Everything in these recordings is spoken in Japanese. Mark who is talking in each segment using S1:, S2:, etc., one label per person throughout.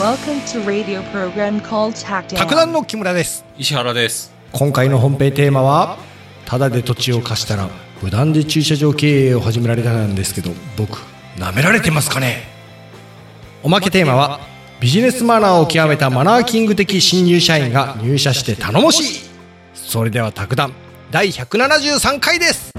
S1: Welcome to radio program called Tactic.
S2: 卓談の木村です
S3: 石原です。
S2: 今回の本編テーマはただで土地を貸したら無断で駐車場経営を始められたんですけど僕舐められてますかね？おまけテーマはビジネスマナーを極めたマナーキング的新入社員が入社して頼もしいそれでは卓談第173回です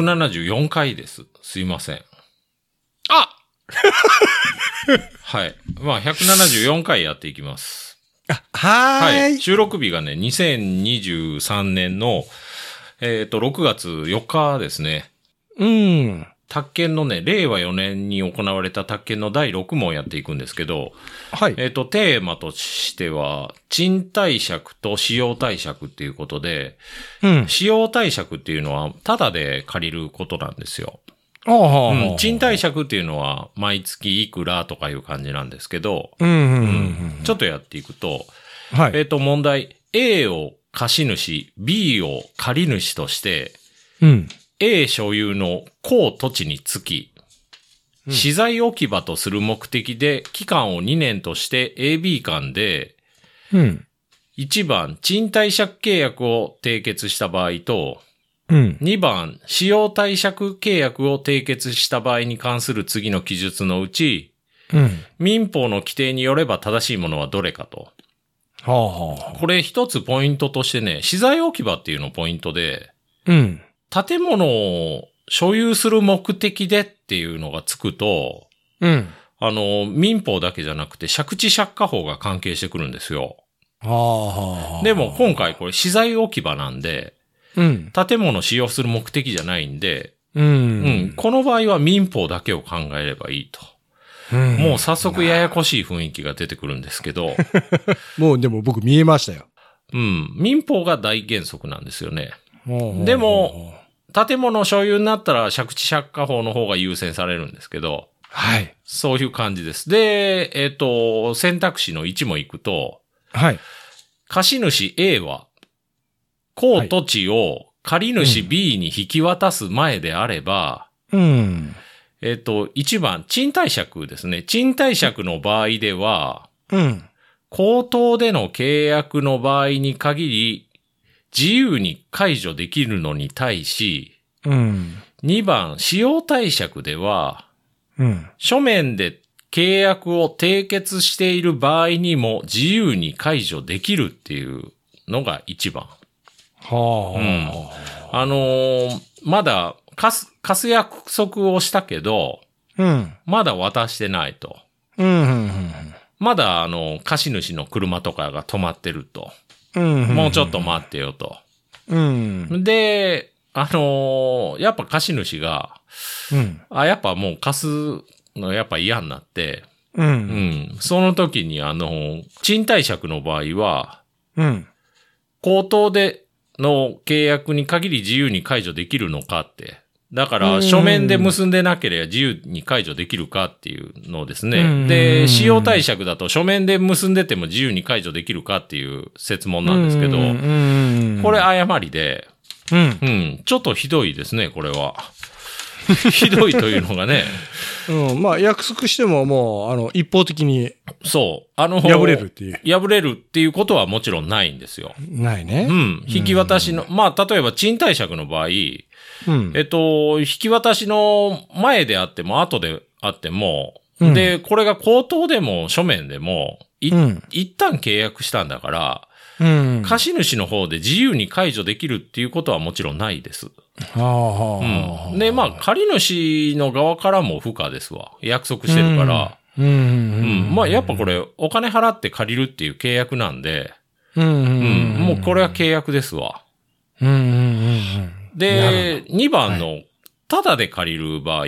S3: 174回です。すいません。
S2: あ
S3: はい。まあ、174回やっていきます。
S2: はーい
S3: 収録日がね、2023年の、えっ、と、6月4日ですね。
S2: うん
S3: 宅建のね、令和4年に行われた宅建の第6問をやっていくんですけど、
S2: はい。
S3: えっ、と、テーマとしては、賃貸借と使用貸借っていうことで、
S2: うん。
S3: 使用貸借っていうのは、タダで借りることなんですよ。
S2: ああ
S3: うん、賃貸借っていうのは、毎月いくらとかいう感じなんですけど、
S2: うんうんうんうん。
S3: ちょっとやっていくと、
S2: はい。
S3: えっ、と、問題、A を貸主、B を借り主として、
S2: うん
S3: A 所有の公土地につき、資材置き場とする目的で期間を2年として AB 間で、
S2: うん。
S3: 1番、賃貸借契約を締結した場合と、
S2: うん。
S3: 2番、使用貸借契約を締結した場合に関する次の記述のうち、
S2: うん。
S3: 民法の規定によれば正しいものはどれかと。
S2: はあはあ。
S3: これ一つポイントとしてね、資材置き場っていうのポイントで、
S2: うん
S3: 建物を所有する目的でっていうのがつくと、
S2: うん。
S3: あの、民法だけじゃなくて借地借家法が関係してくるんですよ。
S2: はあはあ
S3: でも今回これ資材置き場なんで、
S2: うん。
S3: 建物を使用する目的じゃないんで、
S2: うん。
S3: うん、この場合は民法だけを考えればいいと。
S2: うん。
S3: もう早速ややこしい雰囲気が出てくるんですけど、
S2: もうでも僕見えましたよ。
S3: うん、民法が大原則なんですよね。でも、建物所有になったら借地借家法の方が優先されるんですけど、
S2: はい。
S3: そういう感じです。で、えっ、と、選択肢の1も行くと、
S2: はい。
S3: 貸主 A は、公土地を借主 B に引き渡す前であれば、
S2: うん。
S3: えっ、と、1番、賃貸借ですね。賃貸借の場合では、
S2: うん。
S3: 口頭での契約の場合に限り、自由に解除できるのに対し、
S2: うん。
S3: 2番、使用貸借では、
S2: うん。
S3: 書面で契約を締結している場合にも自由に解除できるっていうのが1番。
S2: は
S3: あのーまだ貸す、貸す約束をしたけど、
S2: あ。うん。
S3: まだ渡してないと。
S2: うん。
S3: まだあの、貸主の車とかが止まってると。
S2: うん。
S3: もうちょっと待ってよと。
S2: うん。
S3: で、あのーやっぱ貸主が、
S2: うん。
S3: あ、やっぱもう貸すのやっぱ嫌になって、
S2: う。
S3: うんん。その時にあの、賃貸借の場合は、
S2: うん。
S3: 口頭での契約に限り自由に解除できるのかって。だから、
S2: うん
S3: 書面で結んでなければ自由に解除できるかっていうのです
S2: うん
S3: ね。で、使用貸借だと書面で結んでても自由に解除できるかっていう説問なんですけど、
S2: うん。
S3: これ、誤りで、
S2: うん。
S3: うん、ちょっとひどいですね、これは。ひどいというのがね、
S2: うん。まあ、約束してももう、あの、一方的に
S3: そう、あの、
S2: 破れるっていう。
S3: 破れるっていうことはもちろんないんですよ。
S2: ないね
S3: う。ん。引き渡しの、まあ、例えば賃貸借の場合、
S2: うん。
S3: えっと、引き渡しの前であっても、後であっても、
S2: うん
S3: で、これが口頭でも書面でも、い
S2: うん
S3: 一旦契約したんだから、
S2: うん。
S3: 貸主の方で自由に解除できるっていうことはもちろんないです。
S2: はあはあ。
S3: うん。で、まあ、借主の側からも不可ですわ。約束してるから。
S2: うん。う
S3: うん。
S2: ん。
S3: まあ、やっぱこれ、お金払って借りるっていう契約なんで、
S2: うん。うん。
S3: うん。もうこれは契約ですわ。
S2: うん。うん。うん。
S3: で、2番の、ただで借りる場合、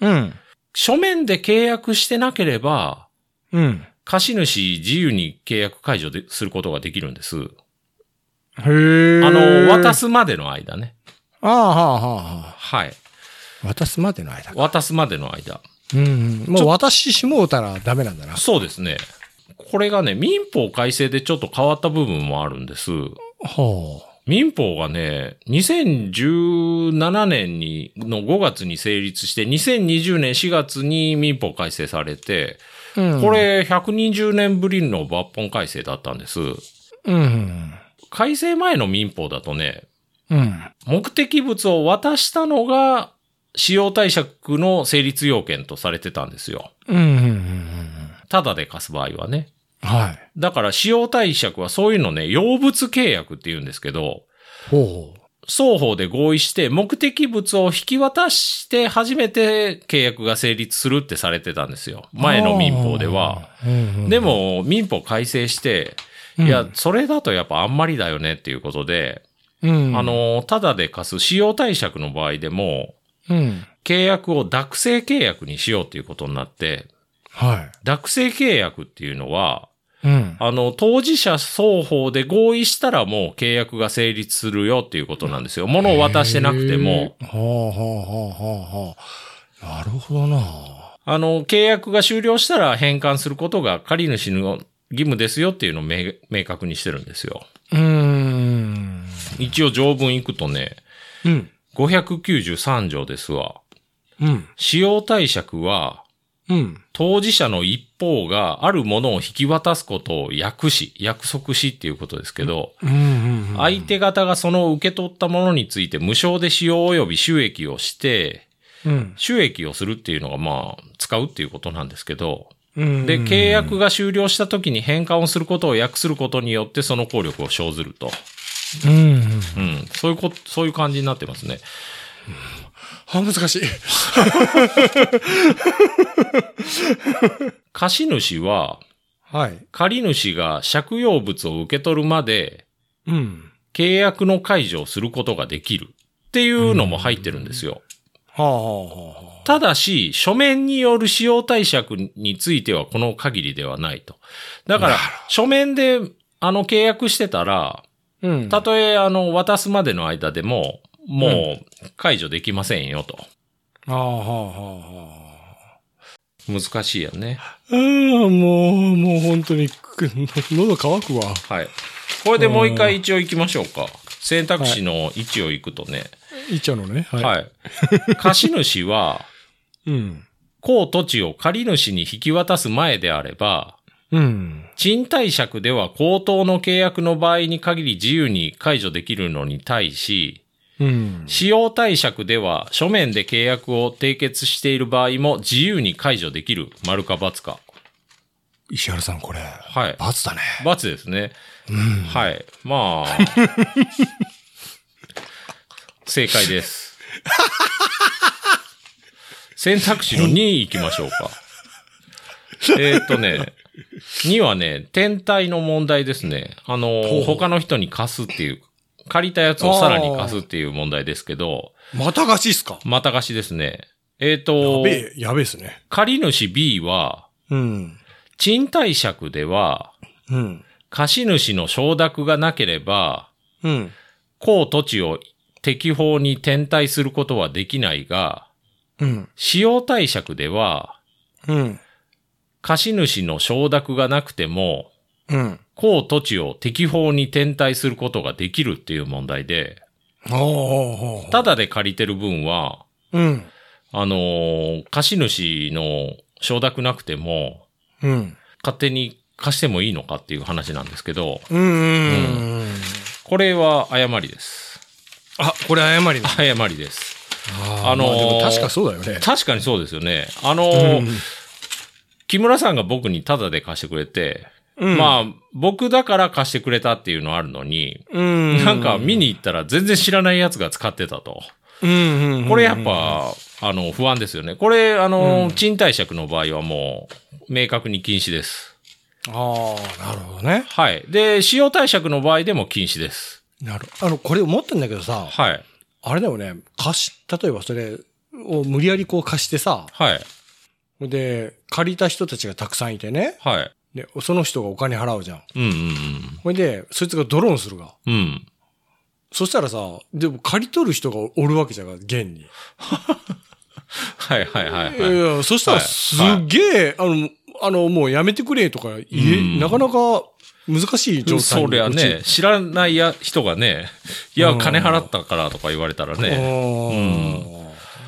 S2: うん。
S3: 書面で契約してなければ、
S2: うん。
S3: 貸主自由に契約解除ですることができるんです。
S2: へえ。
S3: あの、渡。すまでの間ね。
S2: ああ、はあ、はあ、は
S3: い。
S2: 渡すまでの間か。
S3: 渡すまでの間。
S2: うん。もう渡してしもうたらダメなんだな。
S3: そうですね。これがね、民法改正でちょっと変わった部分もあるんです。
S2: は
S3: 民法がね、2017年に、の5月に成立して、2020年4月に民法改正されて、
S2: うん
S3: こ、れ120年ぶりの抜本改正だったんです。
S2: うん。
S3: 改正前の民法だとね、
S2: うん。
S3: 目的物を渡したのが、使用貸借の成立要件とされてたんですよ。
S2: うん。うん。うん。
S3: ただで貸す場合はね。
S2: はい。
S3: だから使用貸借はそういうのね、用物契約って言うんですけど、
S2: ほう。
S3: 双方で合意して目的物を引き渡して初めて契約が成立するってされてたんですよ。前の民法では。
S2: うんうん、
S3: でも民法改正して、
S2: うん
S3: いや、それだとやっぱあんまりだよねっていうことで、
S2: うん、
S3: あ、の、ただで貸す使用貸借の場合でも、
S2: うん。
S3: 契約を濁性契約にしようっていうことになって、
S2: は
S3: 濁性契約っていうのは、
S2: い。うん。
S3: あの、当事者双方で合意したらもう契約が成立するよっていうことなんですよ。物を渡してなくても。
S2: はあ、はあ、はあ、はあ。なるほどな。
S3: あの、契約が終了したら返還することが借り主の義務ですよっていうのを明明確にしてるんですよ。
S2: うーん。
S3: 一応条文いくとね、
S2: うん。
S3: 593条ですわ。
S2: うん。
S3: 使用貸借は、
S2: うん。
S3: 当事者の一方があるものを引き渡すことを約し、約束しっていうことですけど、
S2: うん。うん。
S3: 相手方がその受け取ったものについて無償で使用及び収益をして、
S2: うん。
S3: 収益をするっていうのがまあ、使うっていうことなんですけど、
S2: うん。
S3: で、契約が終了した時に返還をすることを約することによってその効力を生ずると。
S2: うん。
S3: うん。そういうこと、そういう感じになってますね。
S2: は、難しい。
S3: 貸主は、
S2: はい。
S3: 借主が借用物を受け取るまで、
S2: うん。
S3: 契約の解除をすることができるっていうのも入ってるんですよ。
S2: はあ、はあ、はあ。
S3: ただし、書面による使用貸借についてはこの限りではないと。だから、書面で、あの、契約してたら、
S2: うん。
S3: たとえ、あの、渡すまでの間でも、もう、解除できませんよと。
S2: ああ、はあ、はあ、はあ。
S3: 難しいよね。
S2: ああ、もう、もう本当に、く喉乾くわ。
S3: はい。これでもう一回一応行きましょうか。選択肢の1を行くとね。
S2: いっちゃうのね。は。
S3: はいい。貸主は、
S2: うん。
S3: 公土地を借り主に引き渡す前であれば、
S2: うん。
S3: 賃貸借では口頭の契約の場合に限り自由に解除できるのに対し、
S2: うん。
S3: 使用貸借では書面で契約を締結している場合も自由に解除できる。丸か×か。
S2: 石原さん、これ、
S3: はい。
S2: 罰だね。
S3: ×ですね。
S2: うん。
S3: はい。まあ。正解です。選択肢の2行きましょうか。えーっとね、2はね、天体の問題ですね。あの他の人に貸すっていう、借りたやつをさらに貸すっていう問題ですけど、
S2: また貸しっすか？
S3: また貸しですね。えーっ
S2: や
S3: と、
S2: べえ、やべえっすね。
S3: 借主 B は、
S2: うん。
S3: 賃貸借では、
S2: うん。
S3: 貸主の承諾がなければ、
S2: うん。
S3: 公土地を適法に転退することはできないが、
S2: うん。
S3: 使用貸借では、
S2: うん。
S3: 貸主の承諾がなくても、
S2: うん。
S3: 公土地を適法に転退することができるっていう問題で。ただで借りてる分は、
S2: うん。
S3: あのー貸主の承諾なくても、
S2: うん。
S3: 勝手に貸してもいいのかっていう話なんですけど、
S2: うん。うん。
S3: これは誤りです。
S2: あ、これ誤りだ。
S3: 誤りです。
S2: あ
S3: あのー
S2: までも確かそうだよね。
S3: 確かにそうですよね。あのー
S2: うん
S3: 木村さんが僕にタダで貸してくれて、
S2: うん
S3: まあ、僕だから貸してくれたっていうのあるのに、
S2: うん。
S3: なんか見に行ったら全然知らないやつが使ってたと。
S2: うんうん。
S3: これやっぱ、あの、不安ですよね。これ、あの、賃貸借の場合はもう、明確に禁止です。
S2: ああ、なるほどね。
S3: はい。で、使用貸借の場合でも禁止です。
S2: なる。あの、これ思ってんだけどさ、
S3: はい。
S2: あれだよね、貸し、例えばそれを無理やりこう貸してさ、
S3: はい。
S2: で、借りた人たちがたくさんいてね、
S3: はい。
S2: で、その人がお金払うじゃん。
S3: うんうん
S2: ほいで、そいつがドローンするが。
S3: うん。うん。
S2: そしたらさ、でも借り取る人がおるわけじゃん、現に。
S3: はいはいはいはい。
S2: いやそしたら
S3: はい
S2: すっげえ、あの、あの、もうやめてくれとか言え、
S3: うん
S2: なかなか難しい状態
S3: そりゃ
S2: 陥
S3: ね、知らないや人がね、いや、
S2: うん
S3: 金払ったからとか言われたらね。
S2: ね。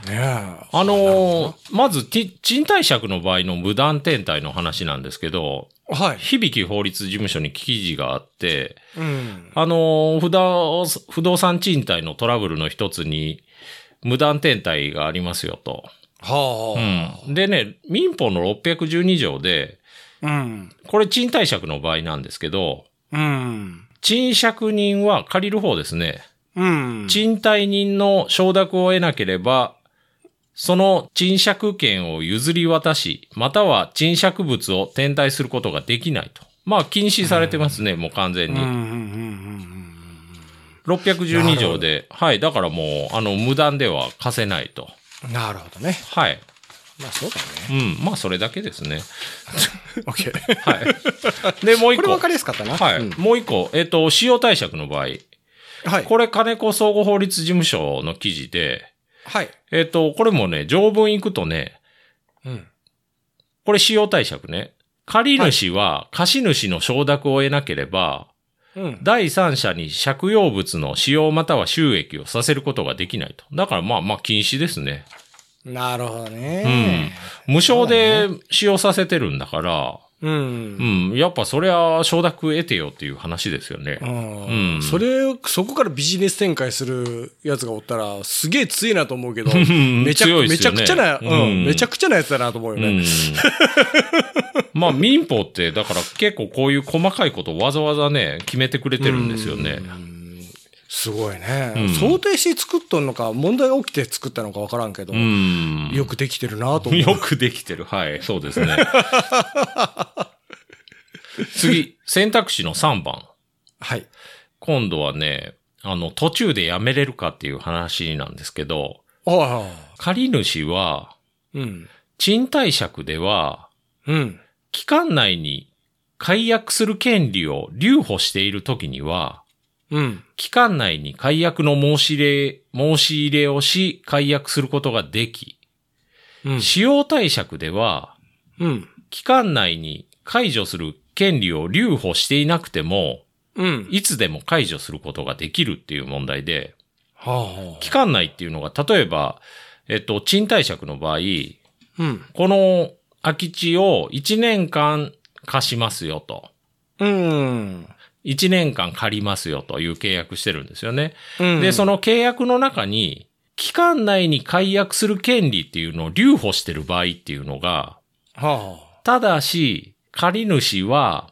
S2: ねえ。
S3: あのーまず、ち賃貸借の場合の無断転貸の話なんですけど、
S2: はい。
S3: 響法律事務所に記事があって、
S2: うん。
S3: あのー不動、不動産賃貸のトラブルの一つに、無断転貸がありますよと。
S2: は
S3: うん。でね、民法の612条で、
S2: あ。うん。
S3: これ賃貸借の場合なんですけど、
S2: うん。
S3: 賃借人は借りる方ですね。
S2: うん。
S3: 賃貸人の承諾を得なければ、その賃借権を譲り渡し、または賃借物を転貸することができないと。まあ禁止されてますね、もう完全
S2: うん。うん。う
S3: に。
S2: ん。
S3: 612条で、はい、だからもう、あの、無断では貸せないと。
S2: うんなるほどね。
S3: はい。
S2: まあそうだ
S3: う
S2: ね。
S3: ん、まあそれだけですね。
S2: オッケー。
S3: はい。で、もう一個。
S2: これ分かりやすかったな。
S3: はい。
S2: うん
S3: もう一個、えっ、と、使用貸借の場合。
S2: はい。
S3: これ、金子総合法律事務所の記事で、
S2: はい。
S3: えっ、と、これもね、条文いくとね、
S2: うん。
S3: これ使用貸借ね。借り主は貸主の承諾を得なければ、
S2: うん。
S3: 第三者に借用物の使用または収益をさせることができないと。だからまあまあ禁止ですね。
S2: なるほどね。
S3: 無償で使用させてるんだから、
S2: うん。
S3: うん、やっぱそりゃ承諾得てよっていう話ですよね。
S2: うん
S3: うん
S2: それ、そこからビジネス展開するやつがおったら、すげえ強いなと思うけど、
S3: ん
S2: めちゃくちゃな、
S3: う
S2: うんん、めちゃくちゃなやつだなと思うよね。
S3: うん。まあ民法って、だから結構こういう細かいことをわざわざね、決めてくれてるんですよね。
S2: すごいね、
S3: うん
S2: 想定して作っとんのか、問題が起きて作ったのかわからんけど、
S3: うん。
S2: よくできてるなと思う。
S3: よくできてる。はい、そうですね。次、選択肢の3番。
S2: はい。
S3: 今度はね、あの、途中でやめれるかっていう話なんですけど、借り主は、
S2: うん。
S3: 賃貸借では、
S2: うん。
S3: 期間内に解約する権利を留保しているときには、
S2: うん。
S3: 期間内に解約の申し入れ、申し入れをし、解約することができ、
S2: うん。
S3: 使用貸借では、
S2: うん。
S3: 期間内に解除する権利を留保していなくても、
S2: うん。
S3: いつでも解除することができるっていう問題で、
S2: は
S3: 期間内っていうのが、例えば、えっと、賃貸借の場合、
S2: あ。うん。
S3: この空き地を1年間貸しますよと。
S2: うん。
S3: 1年間借りますよという契約してるんですよね。
S2: うん。
S3: で、その契約の中に、期間内に解約する権利っていうのを留保してる場合っていうのが、
S2: は
S3: ただし、借り主は、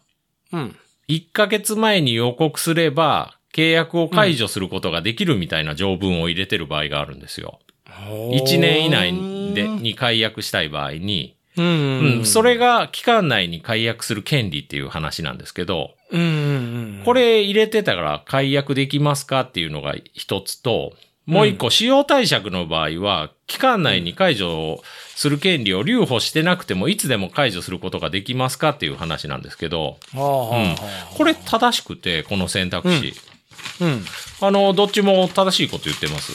S2: あ。うん。
S3: 1ヶ月前に予告すれば、契約を解除することができるみたいな条文を入れてる場合があるんですよ。1年以内で、に解約したい場合に、
S2: うん。
S3: うん、それが期間内に解約する権利っていう話なんですけど、
S2: うんうん。
S3: これ入れてたから解約できますかっていうのが一つと、もう一個、使用貸借の場合は、期間内に解除する権利を留保してなくても、いつでも解除することができますかっていう話なんですけど、うん
S2: は
S3: これ正しくて、この選択肢。
S2: あ。うん。
S3: あの、どっちも正しいこと言ってます。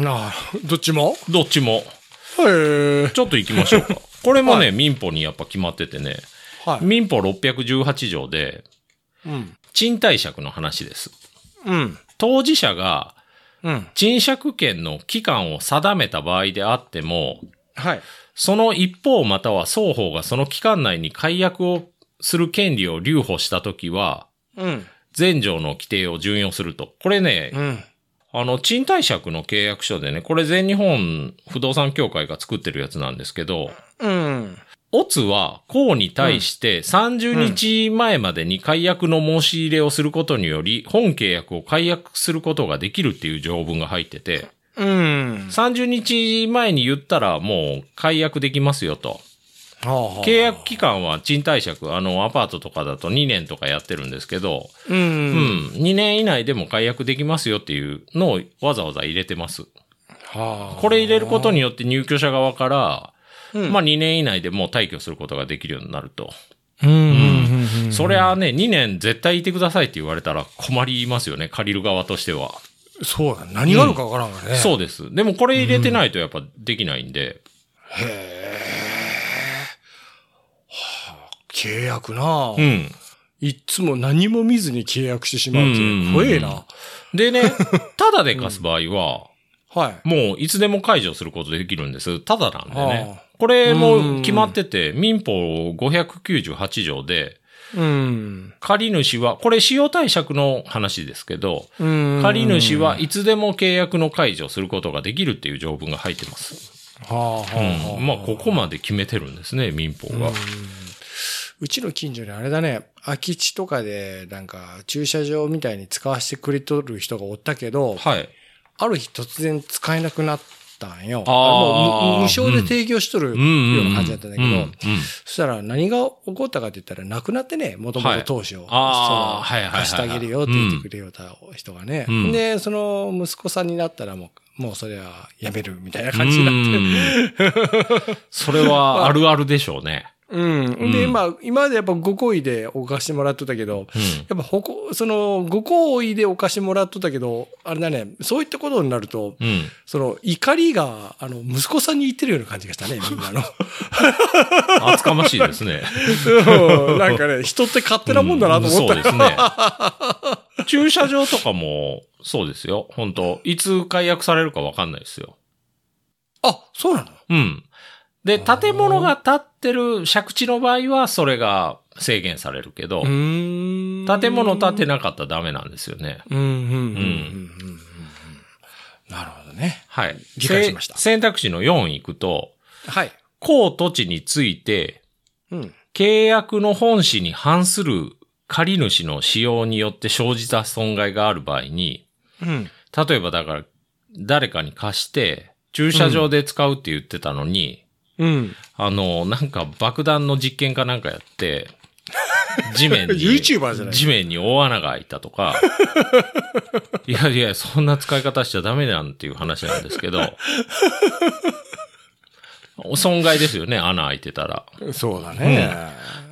S2: なあ、どっちも？
S3: どっちも。
S2: へえ。
S3: ちょっと行きましょうか。これもね、
S2: は
S3: 民法にやっぱ決まっててね、
S2: はい。
S3: 民法618条で、
S2: うん。
S3: 賃貸借の話です。
S2: うん。
S3: 当事者が
S2: うん。
S3: 賃借権の期間を定めた場合であっても、
S2: はい。
S3: その一方または双方がその期間内に解約をする権利を留保したときは、
S2: うん。
S3: 前条の規定を準用すると。これね、
S2: うん。
S3: あの、賃貸借の契約書でね、これ全日本不動産協会が作ってるやつなんですけど、
S2: うん。
S3: オツは、公に対して30日前までに解約の申し入れをすることにより、本契約を解約することができるっていう条文が入ってて、
S2: うん。
S3: 30日前に言ったらもう解約できますよと。契約期間は賃貸借、あの、アパートとかだと2年とかやってるんですけど、
S2: う。
S3: うんん、2年以内でも解約できますよっていうのをわざわざ入れてます。
S2: はあ。
S3: これ入れることによって入居者側から、
S2: うん
S3: まあ2年以内でもう退去することができるようになると。
S2: うん。うん。
S3: そりゃね、2年絶対いてくださいって言われたら困りますよね、借りる側としては。
S2: そうだ。何があるかわからんからね。
S3: そうです。でもこれ入れてないとやっぱできないんで。
S2: 契約な
S3: うん。
S2: いっつも何も見ずに契約してしまうって
S3: うんうんうん
S2: 怖えな。
S3: でね、ただで貸す場合は、
S2: はい。
S3: もういつでも解除することできるんです。ただなんでね
S2: は。
S3: これも決まってて、民法598条で、
S2: うん。
S3: 借主は、これ使用貸借の話ですけど、
S2: うん
S3: 借主はいつでも契約の解除することができるっていう条文が入ってます。
S2: はあ、はあ、はあ
S3: うん。まあ、ここまで決めてるんですね、民法が。
S2: うちの近所にあれだね、空き地とかで、なんか、駐車場みたいに使わせてくれとる人がおったけど、
S3: はい。
S2: ある日突然使えなくなったんよ。もう無無償で提供しとるような感じだったんだけど、そしたら何が起こったかって言ったら、なくなってね、もともと当初。
S3: はい
S2: 貸してあげるよって言ってくれよった人がね。
S3: うん
S2: で、その息子さんになったらもう、もうそれはやめるみたいな感じになって。
S3: うんそれはあるあるでしょうね。
S2: うん。で、まあ、今までやっぱご好意でお貸してもらっとったけど、
S3: うん。
S2: やっぱほこ、その、ご好意でお貸してもらっとったけど、あれだね、そういったことになると、
S3: うん。
S2: その、怒りが、あの、息子さんに言ってるような感じがしたね、みんなの。
S3: 厚かましいですね。
S2: うんなんかね、人って勝手なもんだなと思った
S3: うんそうですね。駐車場とかも、そうですよ。本当いつ解約されるかわかんないですよ。
S2: あ、そうなの？
S3: うん。で、建物が建ってる借地の場合は、それが制限されるけど、
S2: ん
S3: 建物建てなかったらダメなんですよね。
S2: うん、うん、うん。なるほどね。
S3: はい。
S2: 理解しました
S3: せ選択肢の4行くと、
S2: はい。
S3: 公土地について、
S2: うん。
S3: 契約の本旨に反する借主の使用によって生じた損害がある場合に、
S2: うん。
S3: 例えばだから、誰かに貸して、駐車場で使うって言ってたのに、
S2: うん。
S3: あの、なんか爆弾の実験かなんかやって、地面に、地面に大穴が開いたとか、いやいや、そんな使い方しちゃダメなんていう話なんですけど、損害ですよね、穴開いてたら。
S2: そうだね。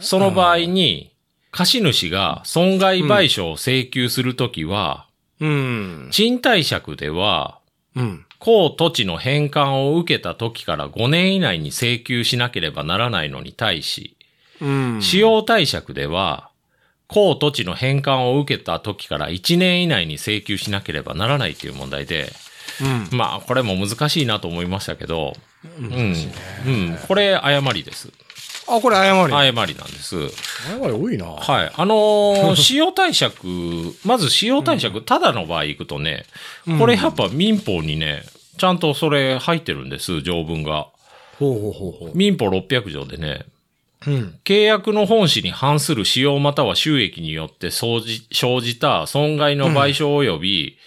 S3: その場合に、貸主が損害賠償を請求するときは、
S2: うん。
S3: 賃貸借では、
S2: うん。
S3: 公土地の返還を受けた時から5年以内に請求しなければならないのに対し、
S2: うん。
S3: 使用貸借では、公土地の返還を受けた時から1年以内に請求しなければならないという問題で、
S2: うん。
S3: まあ、これも難しいなと思いましたけど、うん。うん。これ、誤りです。
S2: あ、これ誤り。
S3: 誤りなんです。
S2: 誤り多いな。
S3: はい。あのー 使用貸借、まず使用貸借、ただの場合行くとね、これやっぱ民法にね、ちゃんとそれ入ってるんです、条文が。
S2: ほうほうほうほ
S3: 民法600条でね、
S2: う。うん。
S3: 契約の本旨に反する使用または収益によって生じ生じた損害の賠償及び、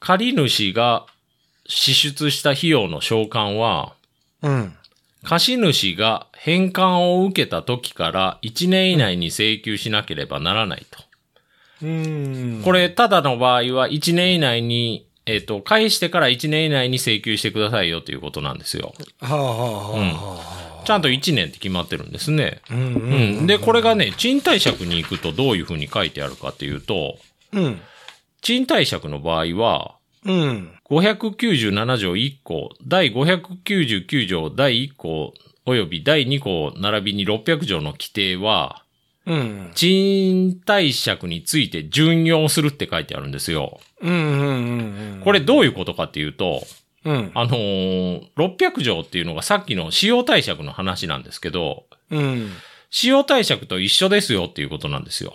S3: 借主が支出した費用の償還は、
S2: うん。
S3: 貸主が返還を受けた時から1年以内に請求しなければならないと。
S2: うん。
S3: これ、ただの場合は1年以内に、えっ、と、返してから1年以内に請求してくださいよということなんですよ。
S2: はあはあはあは
S3: ちゃんと1年って決まってるんですね。
S2: あ。うんう。
S3: うんん。で、これがね、賃貸借に行くとどういうふうに書いてあるかっていうと、
S2: うん。
S3: 賃貸借の場合は、
S2: うん。
S3: 597条1項、第599条第1項及び第2項並びに600条の規定は、
S2: うん。
S3: 賃貸借について準用するって書いてあるんですよ。
S2: うんうんうん。
S3: これどういうことかっていうと、
S2: うん。
S3: あのー600条っていうのがさっきの使用貸借の話なんですけど、
S2: うん。
S3: 使用貸借と一緒ですよっていうことなんですよ。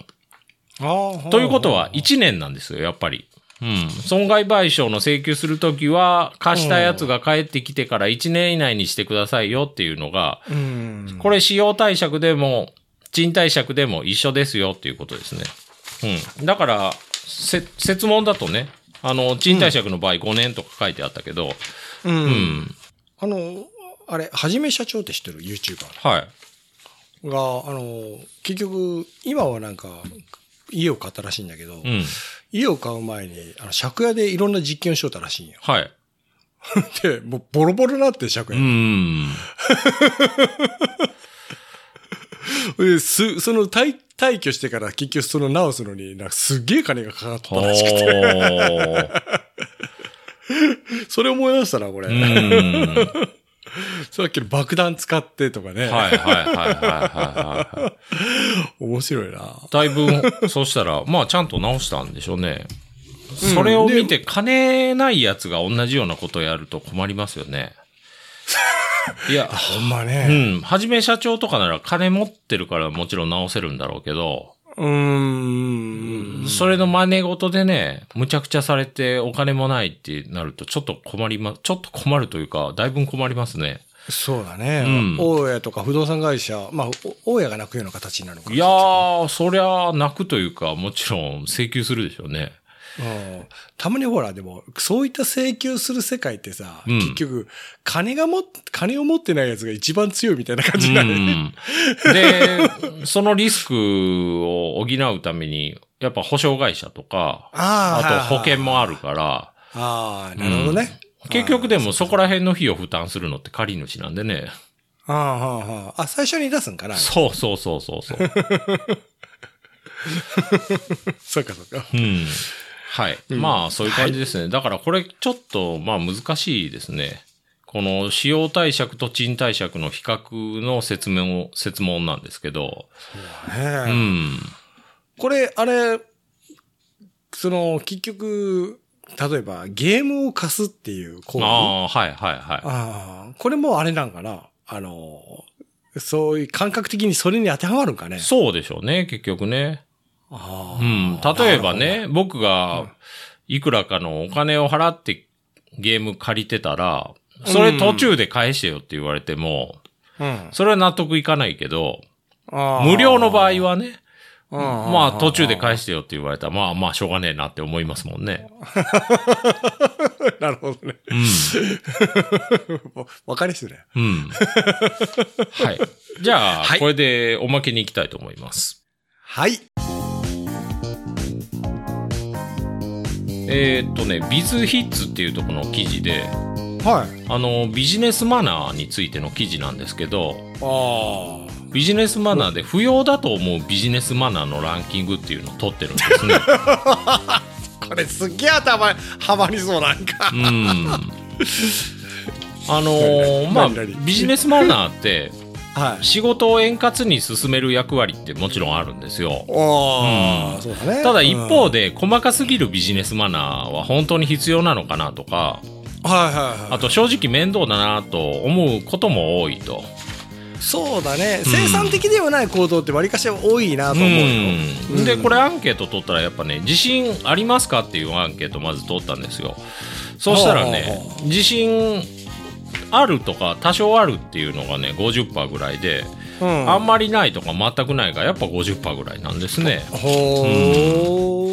S2: ああ。
S3: ということは、1年なんですよ、やっぱり。うん。損害賠償の請求するときは、貸したやつが帰ってきてから1年以内にしてくださいよっていうのが、
S2: うん。
S3: これ使用貸借でも、賃貸借でも一緒ですよっていうことですね。うん。だから、せ、説問だとね、あの、賃貸借の場合5年とか書いてあったけど、
S2: う。
S3: うんん。
S2: あの、あれ、はじめ社長って知ってる ?YouTuber
S3: はい。
S2: が、あの、結局、今はなんか、家を買ったらしいんだけど、
S3: うん。
S2: 家を買う前に、あの、借家でいろんな実験をしよったらしいんよ。
S3: はい。
S2: で、もうボロボロなって借
S3: う
S2: 家。
S3: ん。
S2: です、その退、退去してから結局その直すのに、なんかすっげえ金がかかったらしくて。それ思い出したな、これ。
S3: うん。
S2: さっきの爆弾使ってとかね。
S3: はいはいはいはいはいはい。
S2: 面白いな。
S3: だいぶ、そうしたら、まあちゃんと直したんでしょうね。それを見て、金ないやつが同じようなことをやると困りますよね。いや、
S2: ほんま
S3: う
S2: ね。
S3: ん。はじめ社長とかなら金持ってるからもちろん直せるんだろうけど、
S2: うーん。
S3: それの真似事でね、むちゃくちゃされてお金もないってなるとちょっと困りま、ちょっと困るというか、だいぶ困りますね。
S2: そうだね。
S3: うん
S2: 大家とか不動産会社、まあ、お大家が泣くような形になるのか
S3: いやー、そりゃ泣くというか、もちろん請求するでしょうね。
S2: うんたまにほら、でも、そういった請求する世界ってさ、
S3: うん
S2: 結局、金がも、金を持ってないやつが一番強いみたいな感じ
S3: う
S2: になるよね。
S3: ん。で、そのリスクを補うために、やっぱ保証会社とか、
S2: あ
S3: と保険もあるから、
S2: ああ、なるほどね。
S3: 結局でもそこら辺の費用負担するのって借り主なんでね。
S2: ああ、はあ、はあ。あ、最初に出すんかな
S3: そうそうそうそうそう。
S2: そうか、そうか。
S3: うん。はい。まあ、そういう感じですね。だからこれちょっと、まあ難しいですね。この使用貸借と賃貸借の比較の説明を、説問なんですけど。う
S2: ね
S3: ん。
S2: これ、あれ、その、結局、例えば、ゲームを貸すっていう行為。
S3: ああ、はいはいはい。
S2: ああ、これもあれなんかなあの、そういう感覚的にそれに当てはまるんかね。
S3: そうでしょうね、結局ね。うん。例えばね、僕が、いくらかのお金を払ってゲーム借りてたら、それ途中で返してよって言われても、
S2: うん。
S3: それは納得いかないけど、無料の場合はね、
S2: うん
S3: まあ途中で返してよって言われたら、まあまあしょうがねえなって思いますもんね。
S2: なるほどね。
S3: うん。
S2: わかりやすいね。
S3: うん。はい。じゃあ、
S2: はい
S3: これでおまけに行きたいと思います。
S2: はい。
S3: えーっとね、ビズヒッツっていうところの記事で、
S2: はい。
S3: あの、ビジネスマナーについての記事なんですけど、
S2: ああ。
S3: ビジネスマナーで不要だと思うビジネスマナーのランキングっていうのを取ってるんですね。
S2: これすっげえ頭はまりそうなんか。
S3: うん。あのーまあ、ビジネスマナーって、
S2: はい。
S3: 仕事を円滑に進める役割ってもちろんあるんですよ。
S2: そうだね。
S3: ただ一方
S2: で、
S3: で細かすぎるビジネスマナーは本当に必要なのかなとか、
S2: はいはいはい。
S3: あと正直面倒だなと思うことも多いと。
S2: そうだね。生産的ではない行動ってわりかし多いなと思うよ。
S3: うんでこれアンケート取ったらやっぱね自信ありますかっていうアンケートまず取ったんですよそうしたらね自信あるとか多少あるっていうのがね50%ぐらいで、
S2: うん。
S3: あんまりないとか全くないがやっぱ50%ぐらいなんですね
S2: ほ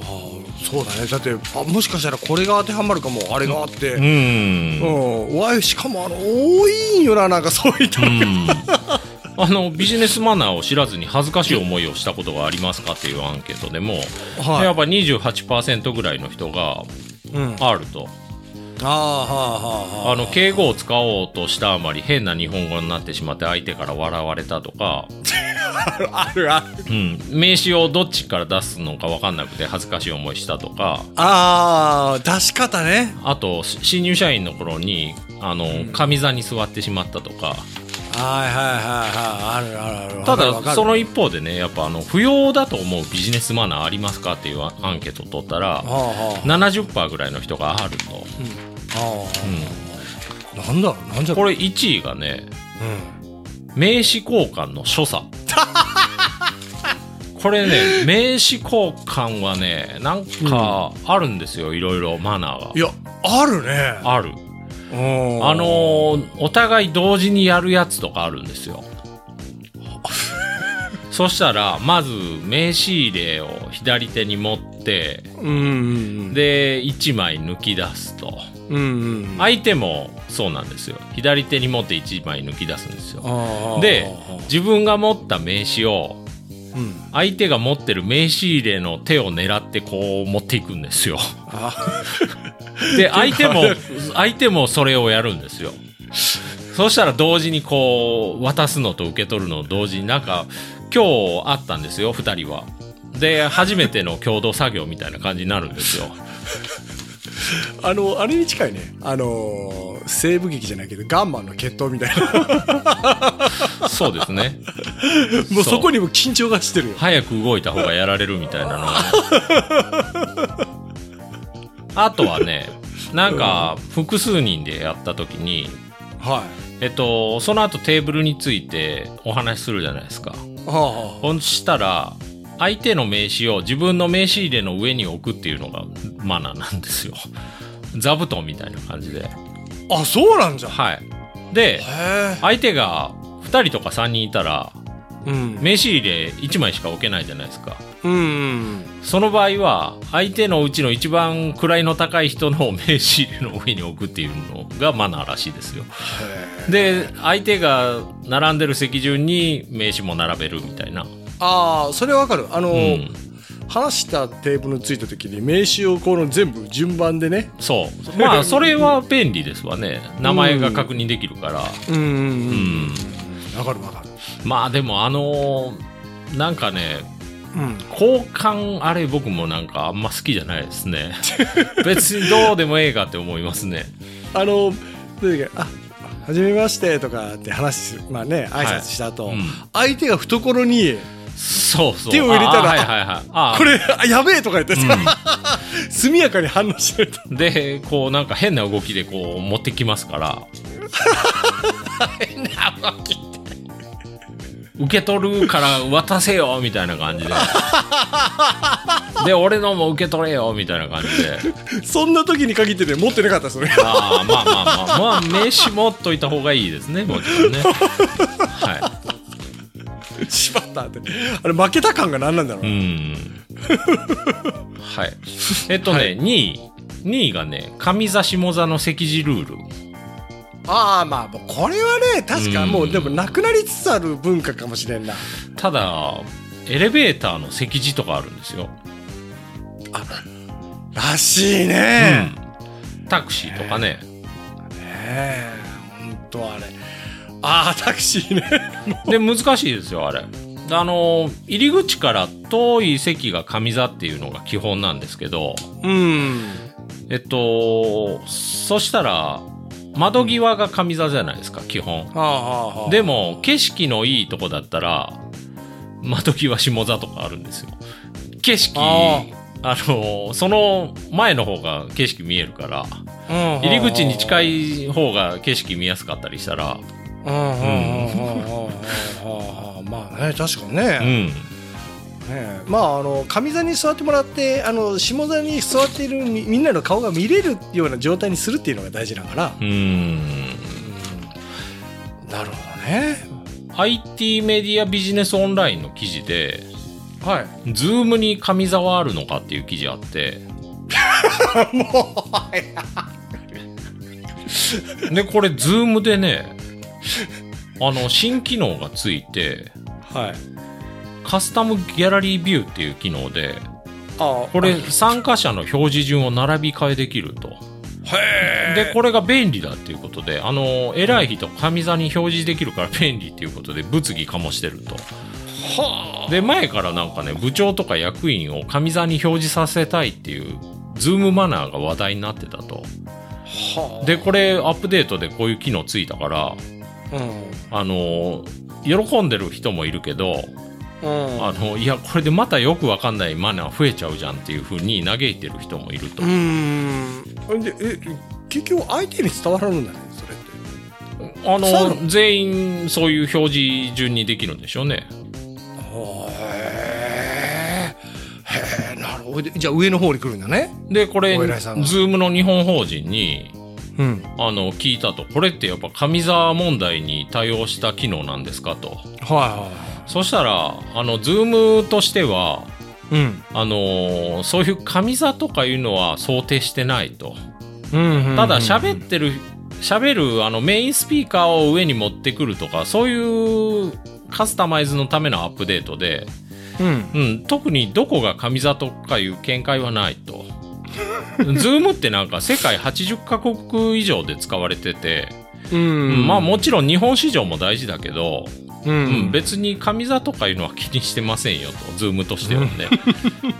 S2: あ、そうだね。だって、あ、もしかしたらこれが当てはまるかも、あれがあって。
S3: う
S2: うんん。わい、しかもあの、多いんよな、なんかそういった。
S3: うんあのビジネスマナーを知らずに恥ずかしい思いをしたことがありますかっていうアンケートでも、
S2: はい
S3: やっぱ28%ぐらいの人が
S2: うん。
S3: あると
S2: ああ、はあ、はあ、は
S3: あの敬語を使おうとしたあまり変な日本語になってしまって相手から笑われたとか、
S2: あるある。
S3: うん、名詞をどっちから出すのか分かんなくて恥ずかしい思いしたとか
S2: ああ、出し方ね。
S3: あとし新入社員の頃にあの上座に座ってしまったとか
S2: はいはいはいはい。あるあるある。
S3: ただその一方でねやっぱあの不要だと思うビジネスマナーありますかっていうアアンケートを取ったら
S2: はあは
S3: 70%ぐらいの人があると、
S2: あ。あ
S3: う
S2: あ。なんだなんじゃ。
S3: ん、これ1位がね
S2: うん。
S3: 名刺交換の所作。これね名刺交換はねなんかあるんですよ、いろいろマナーが。
S2: いや、あるね。
S3: ある。
S2: うん。
S3: あのーお互い同時にやるやつとかあるんですよ。そしたらまず名刺入れを左手に持って
S2: うんうん
S3: で1枚抜き出すと
S2: うん。うんうん。
S3: 相手もそうなんですよ左手に持って1枚抜き出すんですよで自分が持った名刺を
S2: うん。
S3: 相手が持ってる名刺入れの手を狙ってこう持っていくんですよ
S2: あ
S3: で相手も 相手もそれをやるんですよそしたら同時にこう渡すのと受け取るのを同時になんか今日あったんですよ2人はで初めての共同作業みたいな感じになるんですよ
S2: あのあれに近いね。あの西部劇じゃないけどガンマンの決闘みたいな。
S3: そうですね。
S2: もうそこにも緊張がしてるよ。
S3: 早く動いた方がやられるみたいなのがあとはね、なんか、複数人でやった時に、
S2: は
S3: えっと、その後テーブルについてお話しするじゃないですか。
S2: あは
S3: ほんしたら、相手の名刺を自分の名刺入れの上に置くっていうのがマナーなんですよ。座布団みたいな感じで。
S2: ああそうなんじゃ
S3: はい。で、相手が2人とか3人いたら、
S2: うん
S3: 名刺入れ1枚しか置けないじゃないですか。
S2: うん
S3: その場合は、相手のうちの一番位の高い人の 名刺入れの上に置くっていうのがマナーらしいですよ。で、相手が並んでる席順に名刺も並べるみたいな。
S2: ああそれはわかるあの、
S3: うん。
S2: 話したテーブルについた時に名刺をこの全部順番でね
S3: そう。まあ、それは便利ですわね。名前が確認できるから。
S2: うんうん
S3: うん。
S2: わかるわかる
S3: まあ、でもあのーなんかね、
S2: うん
S3: 交換あれ僕もなんかあんま好きじゃないですね。別にどうでもええかって思いますね。
S2: あのどういうかあはじめましてとかって話すまあね挨拶した後、
S3: うん
S2: 相手が懐に
S3: そうそう。
S2: 手を入れたら
S3: あはいはいはい。あ
S2: これあやべえとか言ってさ、速やかに反応しないと
S3: で、こうなんか変な動きでこう持ってきますから。変な動き受け取るから渡せよみたいな感じで。で、俺のも受け取れよみたいな感じで。
S2: そんな時に限ってね持ってなかったそれ
S3: ああ、まあまあまあ、まあ、名刺持っといた方がいいですね、もちろんね。は
S2: しまったってあれ負けた感が何なんだろう、
S3: い。うん。はい。えっとね、
S2: はい
S3: 2位。2位がね、上座下座の席次ルール。
S2: ああまあこれはね確かもうでもなくなりつつある文化かもしれんな
S3: ただ、エレベーターの席次とかあるんですよ。
S2: らしいね、
S3: うん。タクシーとかね。
S2: ねえ本当あれああタクシーね
S3: で、難しいですよ、あれ。あの、入り口から遠い席が上座っていうのが基本なんですけど、
S2: うん
S3: えっと、そしたら、窓際が上座じゃないですか、基本。
S2: はあはあはあ
S3: でも、景色のいいとこだったら、窓際下座とかあるんですよ。景色、
S2: あ
S3: あの、その前の方が景色見えるから、
S2: 入
S3: 入り口に近い方が景色見やすかったりしたら、
S2: うん。うん。うん。うん。うん。うん。うん。まあね確かにね,、
S3: う
S2: ね。まああの上座に座ってもらってあの下座に座っているみん。なの顔が見れるような状態にするっていうのが大事だから、
S3: うん。
S2: なるほどね
S3: IT メディアビジネスオンラインの記事で、
S2: はい
S3: Zoom に上座はあるのかっていう記事あってもう、で、これ、 Zoom でね、あの、新機能がついて、
S2: はい
S3: カスタムギャラリービューっていう機能で、
S2: あ
S3: これ、参加者の表示順を並び替えできると。
S2: へ
S3: で、これが便利だっていうことで、あの、偉い人、上座に表示できるから便利っていうことで、物議かもしてると。
S2: は
S3: で、前からなんかね、部長とか役員を上座に表示させたいっていう、ズームマナーが話題になってたと。
S2: あはあ
S3: で、これ、アップデートでこういう機能ついたから、
S2: うん。
S3: あの、喜んでる人もいるけど、
S2: うん。
S3: あの、いや、これでまたよくわかんないマナー増えちゃうじゃんっていうふうに嘆いてる人もいると。
S2: うーん。でえ結局相手に伝わるんだねそれって。
S3: あの、全員そういう表示順にできるんでしょうね。
S2: へえなるほど。でじゃあ上の方に来るんだね。
S3: で、これ、 Zoom の日本法人に、
S2: うん
S3: あの、聞いたと、これってやっぱ上座問題に対応した機能なんですかと。
S2: は
S3: そしたら、あの、 Zoom としては、
S2: いはいうん
S3: あのーそういう上座とかいうのは想定してないと。
S2: うん
S3: ただ喋ってる、喋るあのメインスピーカーを上に持ってくるとか、そういうカスタマイズのためのアップデートで、
S2: うん
S3: うん、特にどこが上座とかいう見解はないと。 Zoom ってなんか世界80カ国以上で使われてて、
S2: う
S3: うん
S2: ん
S3: まあもちろん日本市場も大事だけど、
S2: う
S3: うん
S2: ん
S3: 別に上座とかいうのは気にしてませんよと、 Zoom としてはね。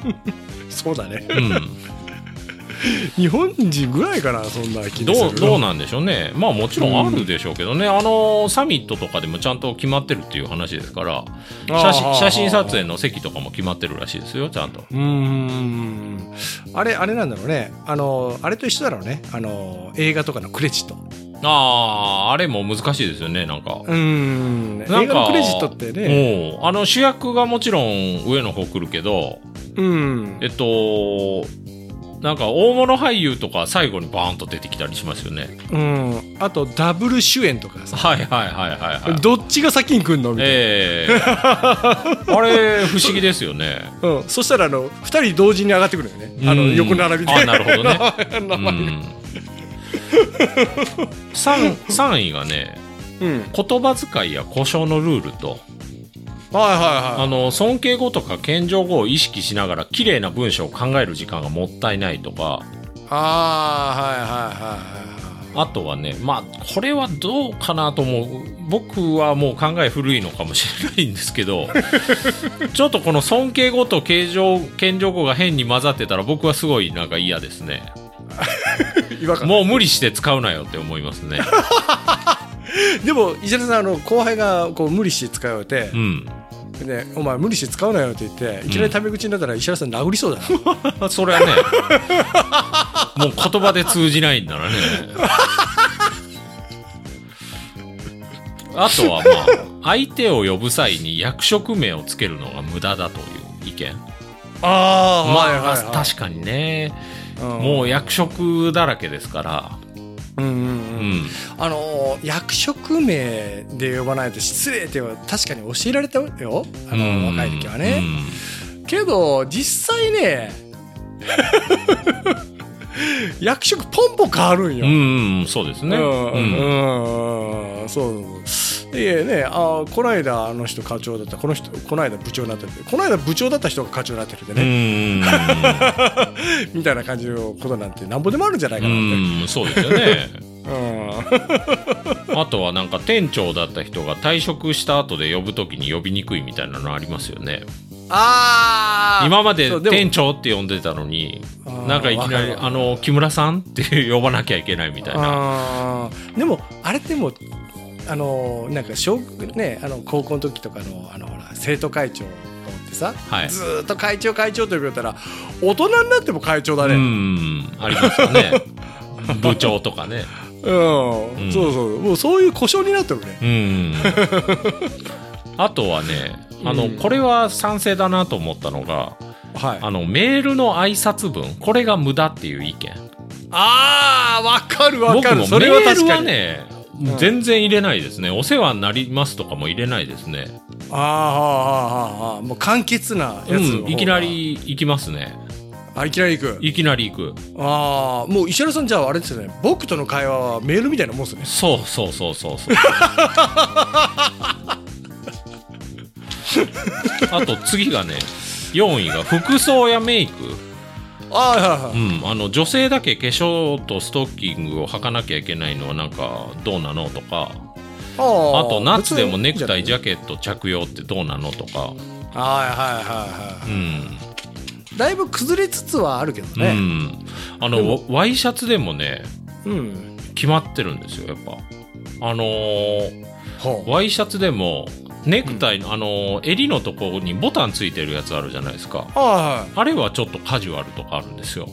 S2: そうだね
S3: うん。
S2: 日本人ぐらいかなそんな気にする
S3: どうどうなんでしょうね。まあもちろんあるでしょうけどね、あのサミットとかでもちゃんと決まってるっていう話ですから写真写真撮影の席とかも決まってるらしいですよちゃんと。
S2: うーん。あれあれなんだろうね。あのあれと一緒だろうね。あの映画とかのクレジット。
S3: あああれも難しいですよねなんか。
S2: うーん。映
S3: なんか
S2: 画のクレジットってね。
S3: もうあの主役がもちろん上の方来るけど
S2: うん。
S3: えっとなんか大物俳優とか最後にバーンと出てきたりしますよね。
S2: うん。あとダブル主演とかさ。
S3: はいはいはいはいはい。
S2: どっちが先に来んのみたいな、
S3: ええ。あれ不思議ですよね。
S2: うん、そしたらあの2人同時に上がってくるよね。あの
S3: うん
S2: 横並びで。
S3: あなるほどね。
S2: 名前が。
S3: うん 3, 3位がね
S2: うん。
S3: 言葉遣いや故障のルールと
S2: はいはいはい。
S3: あの尊敬語とか謙譲語を意識しながら綺麗な文章を考える時間がもったいないとか。
S2: あーはいはいはいはい
S3: あとはねまあこれはどうかなと思う。僕はもう考え古いのかもしれないんですけど ちょっとこの尊敬語と謙譲語が変に混ざってたら僕はすごいなんか嫌ですね。もう無理して使うなよって思いますね
S2: でも石原さんあの後輩がこう無理して使うて
S3: う、ん。
S2: でお前無理して使うなよって言っていきなりタメ口になったら石原さん殴りそうだな、
S3: それはねもう言葉で通じないんだらね。あとはまあ相手を呼ぶ際に役職名をつけるのが無駄だという意見。
S2: あ
S3: まあ、確かにね、
S2: か
S3: もう役職だらけですから、
S2: うんうんうん。
S3: うん、
S2: あのー役職名で呼ばないと失礼っては確かに教えられたよ。あの
S3: うん。
S2: 若い時はね、けど実際ね 役職ポンポン変わるんよ、
S3: うん、そうですね。
S2: うん
S3: うん
S2: うん。そうでねあこの間あの人課長だったこの人この間部長になってるこの間部長だった人が課長になってるんで
S3: う
S2: ね、
S3: ん、
S2: みたいな感じのことなんてなんぼでもあるんじゃないか
S3: う
S2: なって、
S3: ん、そうですよね。
S2: うん。
S3: あとはなんか店長だった人が退職した後で呼ぶときに呼びにくいみたいなのありますよね。
S2: あー。
S3: 今まで店長って呼んでたのに、なんかいきなり、あの、木村さんって呼ばなきゃいけないみたいな。
S2: でもあれってもうあのなんか小ねあの高校の時とかのあのほら生徒会長ってさ、
S3: はい
S2: ずーっと会長会長って呼ばれたら大人になっても会長だ
S3: う
S2: ね。
S3: ん、ありますよね。部長とかね。
S2: うん、
S3: うん
S2: そうそうもうそういう故障になってるね。
S3: うん。あとはね、あの、
S2: うん
S3: これは賛成だなと思ったのが、
S2: はい。
S3: あの、メールの挨拶文、これが無駄っていう意見。
S2: あーわかるわかるそれは
S3: メール
S2: 確かに。
S3: はね、
S2: うん
S3: 全然入れないですね。お世話になりますとかも入れないですね。
S2: あーあーあーあーもう簡潔なやつ
S3: うん、いきな。り行きますね。
S2: あいきなり行く？
S3: いきなり行く。
S2: ああもう石原さんじゃああれですよね僕との会話はメールみたいなもんですね。
S3: そうそうそうそうそう。あと次がね、4位が服装やメイク。
S2: あーはいはいはい。
S3: うん、あの女性だけ化粧とストッキングを履かなきゃいけないのはなんかどうなのとか。
S2: あ
S3: と夏でもネクタイジャ
S2: ケ
S3: ケット着用ってどうなのとか、
S2: はいはいは
S3: う
S2: いはい、
S3: ん。
S2: だいぶ崩れつつはあるけど
S3: う
S2: ね。
S3: ん、あのワイシャツでもね
S2: うん。
S3: 決まってるんですよやっぱ。あの。ワイシャツでもネクタイの、あのー襟のところにボタンついてるやつあるじゃないですか
S2: はい。
S3: あれはちょっとカジュアルとかあるんですよ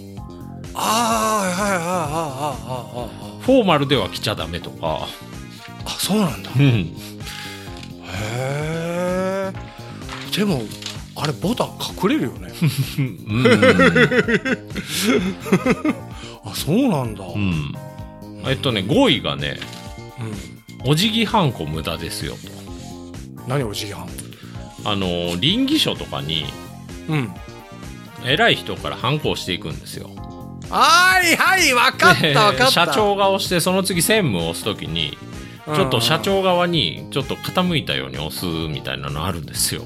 S2: ああはいはいはいはいはいはい。
S3: フォーマルでは着ちゃダメとか
S2: あそうなんだ。
S3: うん
S2: へえ。でもあれボタン隠れるよね。
S3: うん
S2: あそうなんだ。
S3: うんえっとね5位がねお辞儀ハンコ無駄ですよ
S2: うん。何お辞儀はん。
S3: とあの倫理書とかに
S2: うん。
S3: 偉い人からハンコをしていくんですよ
S2: はいはいわかったわかった。
S3: で社長が押してその次専務を押す時にちょっと社長側にちょっと傾いたように押すみたいなのあるんですよ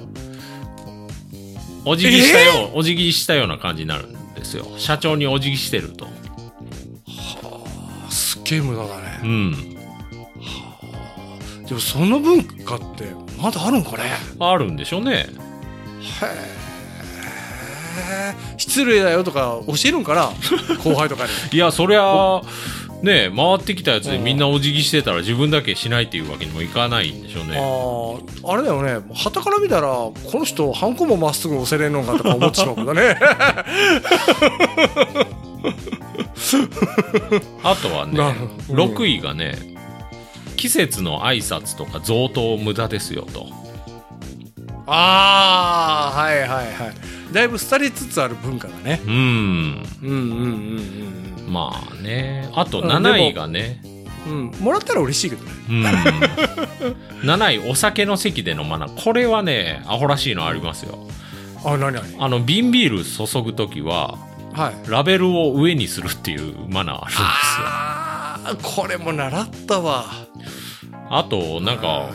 S3: お辞儀したよ、お辞儀したような感じになるんですよ社長にお辞儀してると
S2: うん。すっげえ無駄だ
S3: う
S2: ね。
S3: ん
S2: でもその文化ってまだあるんかね？
S3: あるんでしょうね。
S2: 失礼だよとか教えるんかな？後輩とかに。
S3: いやそりゃね回ってきたやつでみんなお辞儀してたら自分だけしないっていうわけにもいかないんでしょうね。
S2: あーあれだよね。旗から見たらこの人ハンコもまっすぐ押せれんのかとか思ってしまうけどね。
S3: あとはね
S2: なるほど。
S3: 6位がね季節の挨拶とか贈答無駄ですよと。
S2: ああはいはいはい。だいぶ廃れつつある文化だね。
S3: うん。
S2: うんうんうん
S3: まあね。あと
S2: うん
S3: 7位がね。
S2: うんうん。もらったら嬉しいけどね。
S3: うん。7位お酒の席でのマナー。これはねアホらしいのありますよ。
S2: あ何何？
S3: あの瓶ビール注ぐ時は
S2: はい。
S3: ラベルを上にするっていうマナーあるんですよ
S2: ああこれも習ったわ。
S3: あとなんか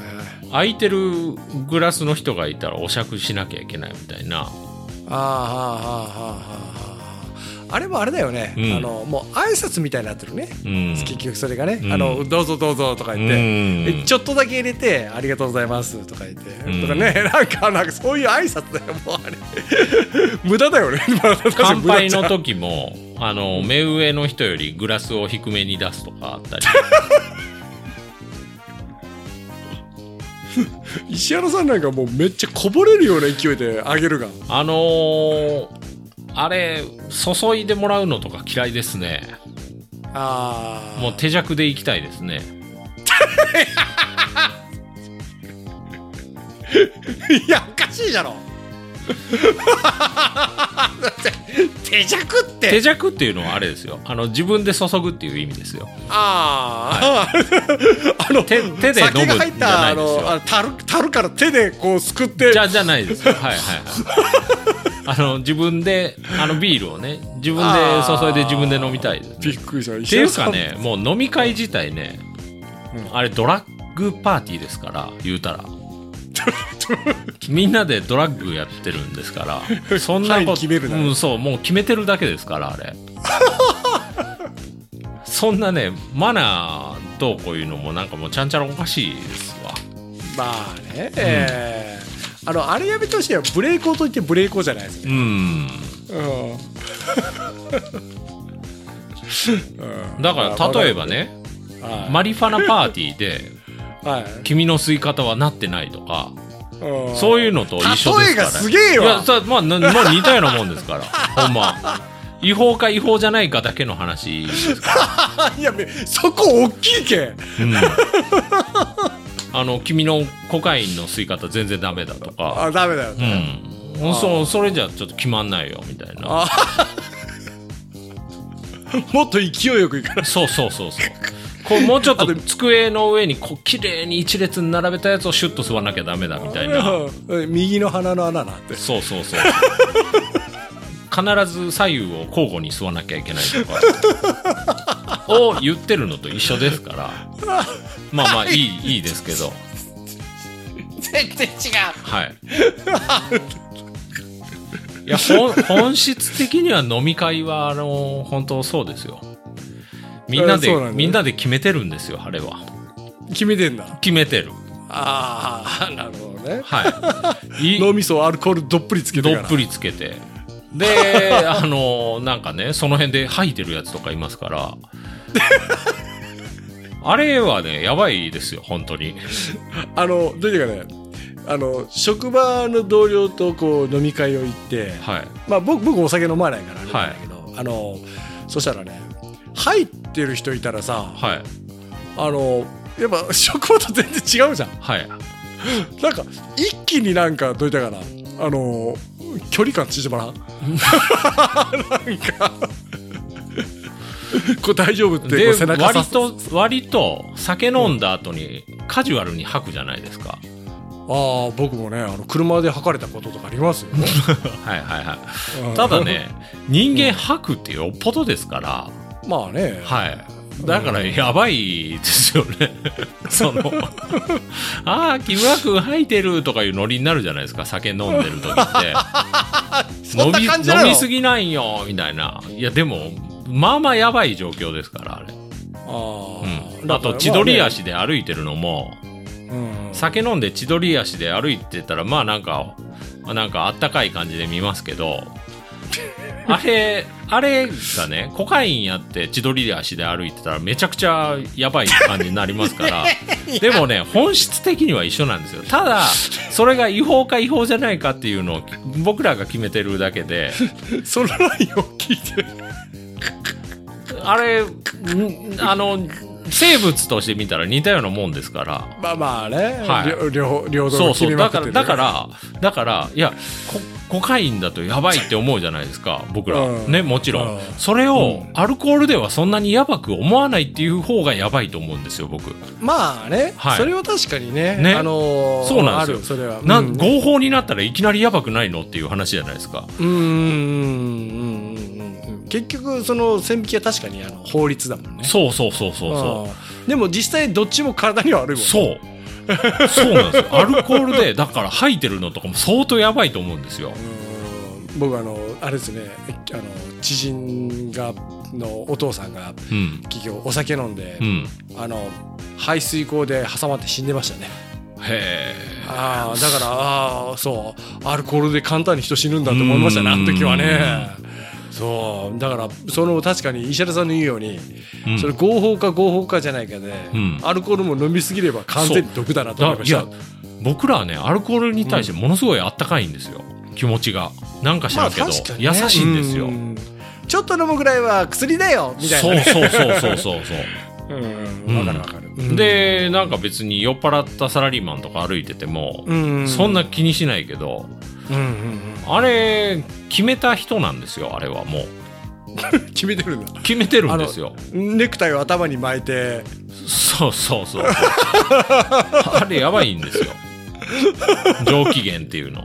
S3: 空いてるグラスの人がいたらお酌しなきゃいけないみたいな。
S2: ああはあはあはああれもあれだよね、
S3: うん。
S2: あのもう挨拶みたいになってるね、
S3: うん。
S2: 結局それがね、
S3: うん。
S2: あのどうぞどうぞとか言って、ちょっとだけ入れてありがとうございますとか言って、
S3: うん。
S2: とかね。なんかなんかそういう挨拶だよもうあれ。無駄だよね。
S3: 乾杯の時もあの目上の人よりグラスを低めに出すとかあったり。
S2: 石原さんなんかもうめっちゃこぼれるような勢いであげるが。
S3: あのーあれ注いでもらうのとか嫌いですね。
S2: ああ
S3: もう手弱でいきたいですね。
S2: いやおかしいじゃろ。だって手弱って。
S3: 手弱っていうのはあれですよ。あの自分で注ぐっていう意味ですよ。
S2: ああ、あの
S3: 手手で飲むじゃないですよ。
S2: のあ樽樽から手でこうすくって。
S3: じゃじゃないですよ。はいはいはいあの自分であのビールをね自分で注いで自分で飲みたい。ですね
S2: びっくりした。
S3: っていうかねもう飲み会自体ね、あれドラッグパーティーですから言うたら。みんなでドラッグやってるんですから そんな
S2: はい
S3: こと
S2: 決めるな
S3: うん、そうもう決めてるだけですからあれ。そんなねマナーどうこういうのもなんかもうちゃんちゃらおかしいですわ。
S2: まあね、えーあのあれやめてほしいよ。ブレイコーといってブレイコーじゃないですか、
S3: うん。
S2: うん。
S3: だから例えばね
S2: はい。
S3: マリファナパーティーで
S2: はい。
S3: 君の吸い方はなってないとか
S2: うん。
S3: そういうのと一緒ですから。
S2: 例えがすげえわ。
S3: いやさまあなもう似たようなもんですから。ほんま。違法か違法じゃないかだけの話
S2: いやめそこ大きいけ
S3: うん、あの君のコカインの吸い方全然ダメだとか。
S2: あダメだよ、
S3: うん。そうそれじゃちょっと決まんないよみたいな。
S2: あ もっと勢いよくいかない。
S3: そうそうそうそう。こうもうちょっと机の上にこう綺麗に一列に並べたやつをシュッと吸わなきゃダメだみたいな。
S2: うん。右の鼻の穴なって。
S3: そうそうそう。必ず左右を交互に吸わなきゃいけないとかを言ってるのと一緒ですから。まあまあいいいいですけど。
S2: 全然違う。
S3: はい。いやほん本質的には飲み会はあの本当そうですよ。みんなで、
S2: えそうなんだ
S3: みんなで決めてるんですよあれは。
S2: 決めてんだ。
S3: 決めてる。
S2: ああなるほどね。
S3: はい。い
S2: 脳みそアルコールどっぷりつけて
S3: どっぷりつけて。で あのなんかねその辺で吐いてるやつとかいますからあれはねやばいですよ本当に。
S2: あのどういうかねあの職場の同僚とこう飲み会を行って、
S3: はい。
S2: まあ、僕僕お酒飲まないからあれだけど、あのそしたらね入ってる人いたらさ
S3: はい。
S2: あのやっぱ職場と全然違うじゃん。
S3: はい。
S2: なんか一気になんかどういったかなあの距離感縮まらん？なんか こう大丈夫って背中さ
S3: 割と割と酒飲んだ後にカジュアルに吐くじゃないですか、
S2: ああ僕もねあの車で測れたこととかありますよ、
S3: はいはいはい。
S2: うん
S3: ただね人間吐くってよっぽどですから、
S2: まあね、
S3: はい。だからやばいですよね。その、ああ、木村君吐いてるとかいうノリになるじゃないですか、酒飲んでる時って。飲み飲みすぎないよ、みたいな。いや、でも、まあまあやばい状況ですから、あれ。
S2: あ
S3: うん。あと、千鳥足で歩いてるのも、
S2: うん
S3: 酒飲んで千鳥足で歩いてたら、まあなんか、なんかあったかい感じで見ますけど、あれ、あれがね、コカインやって千鳥足で歩いてたらめちゃくちゃやばい感じになりますから、でもね、本質的には一緒なんですよ。ただ、それが違法か違法じゃないかっていうのを僕らが決めてるだけで、
S2: そのラインを聞いて
S3: あれ、んあの、生物として見たら似たようなもんですから、
S2: まあまあね、
S3: はい。
S2: 両両
S3: そうそう。だから、だから、だから、いや、ココカインだとやばいって思うじゃないですか、僕ら。
S2: うん。
S3: ね、もちろ
S2: うん。
S3: ん。それを、アルコールではそんなにやばく思わないっていう方がやばいと思うんですよ、僕。
S2: まあね、
S3: はい。
S2: それは確かにね。
S3: ね。
S2: あのー
S3: そうなんですよ。
S2: それは。
S3: な、
S2: うん。
S3: 合法になったらいきなりやばくないのっていう話じゃないですか。
S2: うん結局その線引きは確かにあの法律だもんね
S3: そうそうそうそうそう。
S2: うんでも実際どっちも体には悪いもんね
S3: そう。そうなんですよ。アルコールで、だから吐いてるのとかも相当やばいと思うんですよ。
S2: うん僕あのあれですねあの知人がのお父さんが
S3: うん。
S2: 結局お酒飲んで、
S3: うん。
S2: あの排水溝で挟まって死んでましたね
S3: へ
S2: ああだからああそうアルコールで簡単に人死ぬんだと思いましたねあの時はねそう。だからその確かに石原さんの言うように、
S3: え。うん。
S2: それ合法か合法かじゃないかで、
S3: うん。
S2: アルコールも飲みすぎれば完全に毒だなと思いました。
S3: 僕らはねアルコールに対してものすごいあったかいんですよ、気持ちが。なんか知らんけど、
S2: 確かにね。
S3: 優しいんですよ、
S2: うん。ちょっと飲むぐらいは薬だよみたいなね、
S3: そうそうそうそうそう
S2: う。ん。わかるわかる、
S3: そうでなんか別に酔っ払ったサラリーマンとか歩いてても、
S2: うん。
S3: そんな気にしないけど
S2: うんうん
S3: あれ決めた人なんですよあれはもう。
S2: う ん決めてるんだ。
S3: 決めてるんですよ。
S2: ネクタイを頭に巻いて。
S3: そうそうそう。あれやばいんですよ。上機嫌っていうの、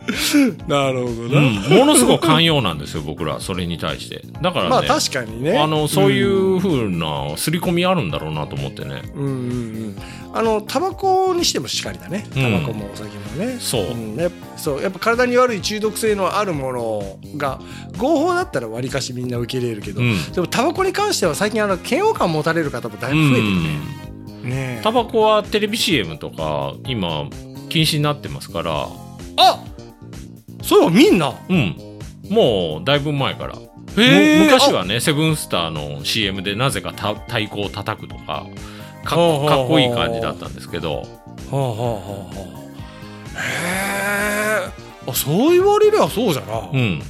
S2: なるほど
S3: う
S2: な、
S3: ん、ものすごく寛容なんですよ僕ら。それに対して。だからね、
S2: まあ確かにね。
S3: あのそういう風な刷り込みあるんだろうなと思ってね。
S2: うんうんうん。あのタバコにしてもしかりだね。
S3: うん。
S2: タバコもお酒もね、
S3: そう。ん。
S2: やっぱそう。やっぱ体に悪い中毒性のあるものが合法だったらわりかしみんな受け入れるけど、
S3: うん。
S2: でもタバコに関しては最近あの嫌悪感持たれる方もだいぶ増えてるね。
S3: うん。
S2: ねえ。
S3: タバコはテレビ CM とか今禁止になってますから、
S2: あそういえばみんな？
S3: うん、もうだいぶ前から。昔はねセブンスターの CM でなぜかた太鼓を叩くとかかかっこいい感じだったんですけど。
S2: はあはあはあはあ。へえあそう言われりゃそうじゃな、
S3: うん。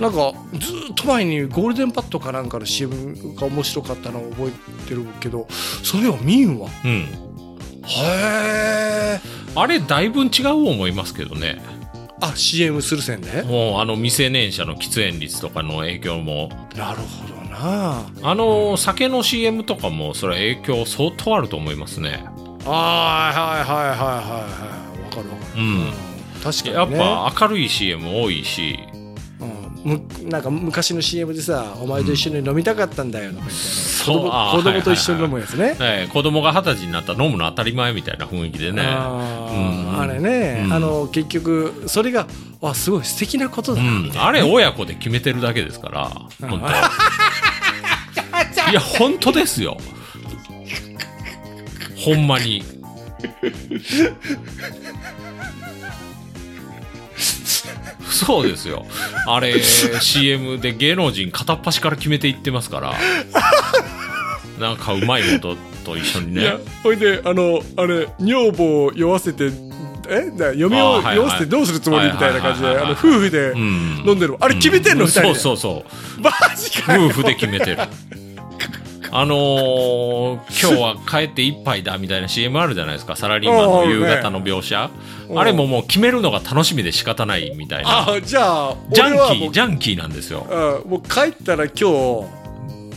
S2: なんかずーっと前にゴールデンパッドかなんかの CM が面白かったのを覚えてるけどそういえばミンは？
S3: うん。
S2: へえ
S3: あれだいぶ違う思いますけどね
S2: あ CM する線で？
S3: もうあの未成年者の喫煙率とかの影響も。
S2: なるほどな。
S3: あの酒の CM とかもそれは影響相当あると思いますね。
S2: あーはいはいはいはいはいわかるわかる、
S3: うん。
S2: 確かに、ね、
S3: やっぱ明るい CM 多いし
S2: なんか昔の CM でさ「お前と一緒に飲みたかったんだよ」とか言って、
S3: そう
S2: 子供と一緒に飲むやつね、
S3: ええ子供が二十歳になったら飲むの当たり前みたいな雰囲気でね。
S2: ああれね、
S3: うん。
S2: あの結局それがあすごい素敵なことだな、
S3: うん。
S2: みたいな
S3: あれ親子で決めてるだけですから、本当。いや、本当ですよ。ほんまに。そうですよ。あれ、CM で芸能人片っ端から決めていってますから。なんかうまいことと一緒にね。
S2: ほいであのあれ女房を酔わせてえ？だ嫁を
S3: あーはいはい
S2: 酔わせてどうするつもりみたいな感じで
S3: はいはいはいはい
S2: あの夫婦で
S3: うん
S2: 飲んでるあれ決めてんの？
S3: う
S2: 二人で
S3: そうそうそう。
S2: マジかよ
S3: 夫婦で決めてる。あのー今日は帰って一杯だみたいな CM あるじゃないですか。サラリーマンの夕方の描写。
S2: うん
S3: あれももう決めるのが楽しみで仕方ないみたいな。
S2: あじゃあ
S3: ジャンキー、ジャンキーなんですよ。
S2: うんもう帰ったら今日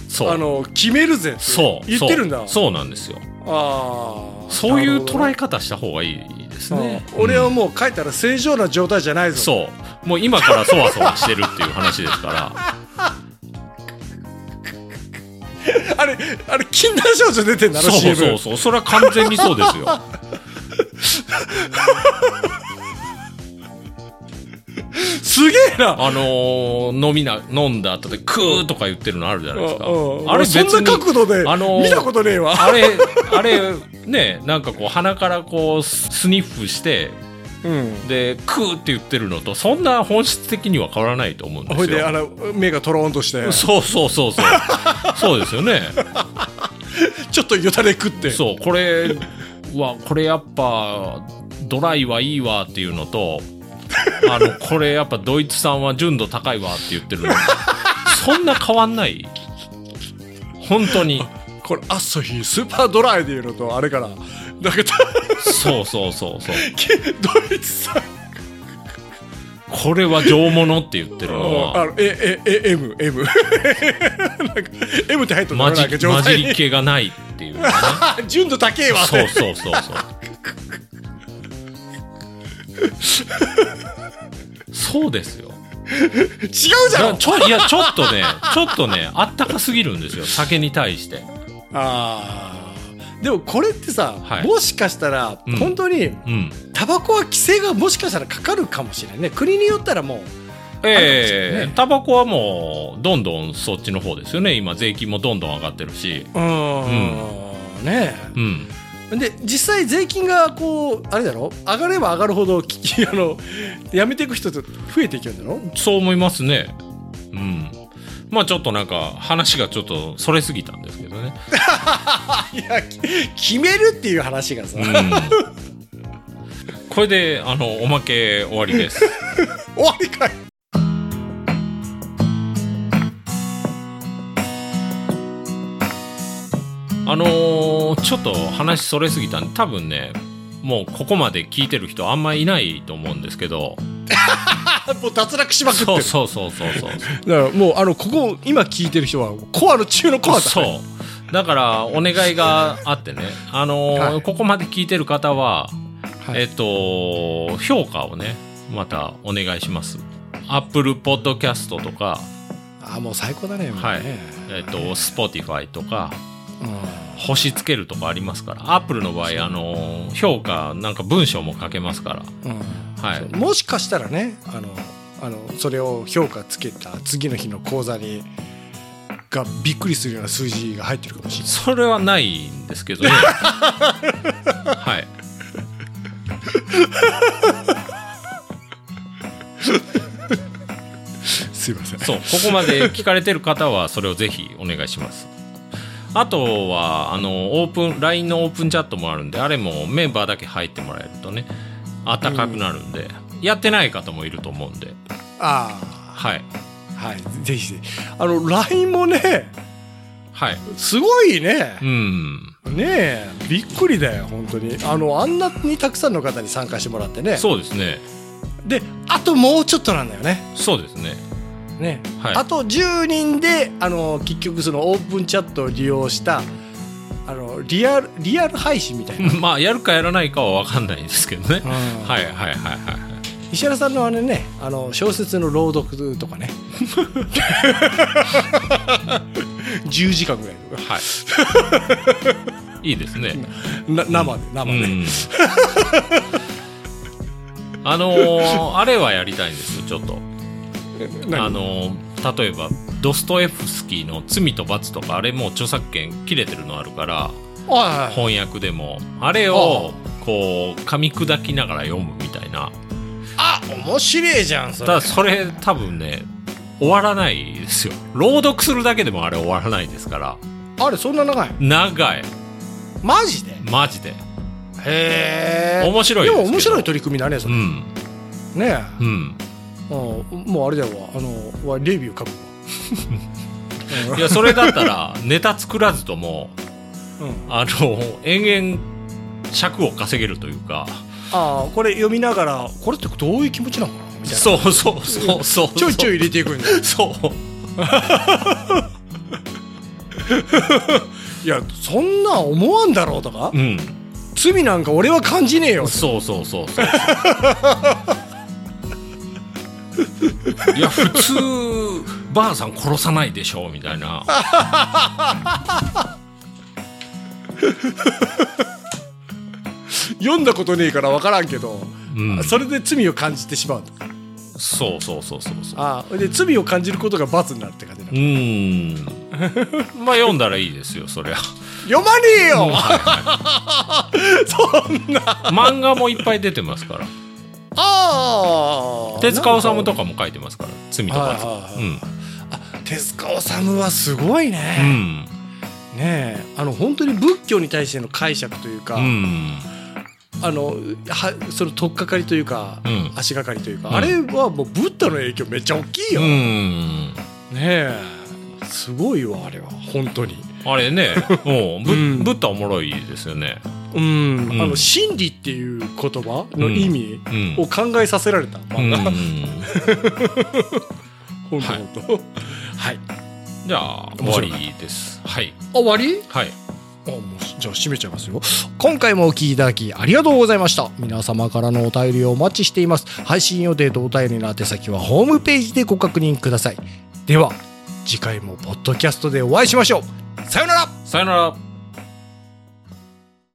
S3: そう。
S2: あの決めるぜって
S3: そう。
S2: 言ってるんだ
S3: そうなんですよ。
S2: ああ
S3: そういう捉え
S2: え
S3: 方した方がいいですね。
S2: 俺は
S3: うん
S2: もう帰ったら正常な状態じゃないぞ
S3: そう。もう今からそわそわしてるっていう話ですから。
S2: あれあれ禁断症状出てんだろ
S3: そうそうそう。それは完全にそうですよ。
S2: すげえな。
S3: あのー飲みな、飲んだ後でクーとか言ってるのあるじゃないですか。あれ
S2: そんな角度で
S3: あのー
S2: 見たことねえわ。
S3: あれ、あれ、ね、なんかこう鼻からこうススニッフして、
S2: うん。
S3: で「クー」って言ってるのとそんな本質的には変わらないと思うんですよ。
S2: ほいであの目がとろーんとして。
S3: そうそうそうそうそうですよね。
S2: ちょっとよだれ食って。
S3: そうこれはこれやっぱドライはいいわっていうのと あのこれやっぱドイツ産は純度高いわって言ってるの。そんな変わんない。本当に。
S2: これアッソヒースーパードライでいうのとあれかな。なんか
S3: そうそうそうそう。
S2: ドイツさん
S3: これは上物って言ってる。のは
S2: あのえええ M M なんか M って入ってるの
S3: 混じ混じり気がないっていうのね。
S2: 純度高えわ。
S3: そうそうそうそう。そうですよ。
S2: 違うじゃん
S3: ちょいやちょっとねちょっとねあったかすぎるんですよ。酒に対して。
S2: あーでもこれってさ、
S3: はい。
S2: もしかしたら、
S3: うん。
S2: 本当に
S3: うん。
S2: タバコは規制がもしかしたらかかるかもしれないね。国によったらもう
S3: ええ。タバコはもうどんどんそっちの方ですよね。今税金もどんどん上がってるし。
S2: うーん。ね。
S3: うん。
S2: えで実際税金がこうあれだろ？上がれば上がるほどき あのやめていく人って増えていくんだろ？
S3: そう思いますね。うんまあちょっとなんか話がちょっとそれすぎたんですけどね。
S2: いやき決めるっていう話がさ、
S3: うん。これであのおまけ終わりです。
S2: 終わりかい。
S3: あのーちょっと話それすぎたんで多分ねもうここまで聞いてる人あんまいないと思うんですけど。
S2: あ もう脱落しまくってる。
S3: そうそうそうそうそう
S2: だからもうあのここ今聞いてる人はコアの中のコアだ
S3: そう。だからお願いがあってね。あのー
S2: はい。
S3: ここまで聞いてる方は、
S2: はい。
S3: えっと評価をねまたお願いします。Apple Podcast とか、
S2: あもう最高だねね。
S3: はい。えっと Spotify とか。
S2: うん
S3: 星つけるとかありますから。アップルの場合あの評価なんか文章も書けますから。
S2: うん。
S3: はい。
S2: もしかしたらねあのあのそれを評価つけた次の日の講座にがびっくりするような数字が入ってるかもしれない。
S3: それはないんですけどね。はい。
S2: すいません。
S3: そうここまで聞かれてる方はそれをぜひお願いしますあとはあのオープン LINE のオープンチャットもあるんであれもメンバーだけ入ってもらえるとね暖かくなるんで、やってない方もいると思うんで。
S2: あ
S3: はい。
S2: あはい。ぜひぜひ。あの LINE もね
S3: はい。
S2: すごいね。
S3: うん。
S2: ねえ。びっくりだよ本当に。あのあんなにたくさんの方に参加してもらってね。
S3: そうですね。
S2: であともうちょっとなんだよね。
S3: そうですね
S2: ね、
S3: はい。
S2: あと10人であの結局そのオープンチャットを利用したあのリアルリアル配信みたいな、
S3: まあやるかやらないかは分かんないんですけどね、
S2: うん。
S3: はいはいはいはいはい。
S2: 石原さんのあれねあの小説の朗読とかね。10時間ぐらいとか。
S3: はい。いいですね。
S2: な生で生で、
S3: うん。あのーあれはやりたいんですよ、ちょっと。
S2: 何？
S3: あのー例えば、ドストエフスキーの罪と罰とか、あれもう著作権切れてるのあるから、
S2: はい
S3: 翻訳でも、あれを、こう、噛み砕きながら読むみたいな。
S2: あ面白いじゃんそれ
S3: ただ、それ多分ね、終わらないですよ。朗読するだけでもあれ終わらないですから。
S2: あれそんな長い？
S3: 長い。
S2: マジで？
S3: マジで。
S2: へえ
S3: 面白いで
S2: も面白い取り組みだねそうれ、
S3: ん。
S2: ねえ
S3: うん。
S2: うんもうあれだよあのわレビュー書くわ
S3: いや、それだったら、ネタ作らずとも、
S2: うん
S3: あの、延々、尺を稼げるというか、
S2: ああこれ読みながらこれってどういう気持ちなのかな？みたいな
S3: そうそうそうそう。
S2: ちょいちょい入れていくんだよ
S3: そう。
S2: いやそんなん思わんだろうとか？
S3: うん。
S2: 罪なんか俺は感じねえよ
S3: そうそうそうそう。いや、普通、ばあさん殺さないでしょ、みたいな。
S2: 読んだことねえから分からんけど、
S3: うん。
S2: それで罪を感じてしまうと
S3: そうそうそうそうそう。
S2: ああで罪を感じることが罰になるって感じな
S3: うん。まあ、読んだらいいですよ、そりゃ。
S2: 読まねえよ、
S3: 漫画もいっぱい出てますから。
S2: ああ
S3: 手塚治虫と
S2: か
S3: かも書いてますから罪と
S2: はい
S3: 罰
S2: はいはい。
S3: うん。
S2: あ手塚治虫はすごいうね、
S3: ん。
S2: ねえ。あの本当に仏教に対しての解釈というか、
S3: うん。
S2: あのはその取っかかりというか、
S3: うん。
S2: 足がかりというか、
S3: うん。
S2: あれはもうブッダの影響めっちゃ大きいよ、
S3: う
S2: ねすごいわあれは。本当に
S3: あれね もうぶ
S2: うん。
S3: ブッダおもろいですよね。
S2: うん、
S3: うん。
S2: あの真理っていう言葉の意味
S3: うん。
S2: を考えさせられた漫画、
S3: うん。
S2: 本当
S3: はい
S2: 本当。はい。
S3: じゃあ終わりです。はい。
S2: 終わり？
S3: はい。
S2: あもうじゃあ閉めちゃいますよ。今回もお聞きいただきありがとうございました。皆様からのお便りをお待ちしています。配信予定とお便りの宛先はホームページでご確認ください。では次回もポッドキャストでお会いしましょう。さよなら。
S3: さよなら。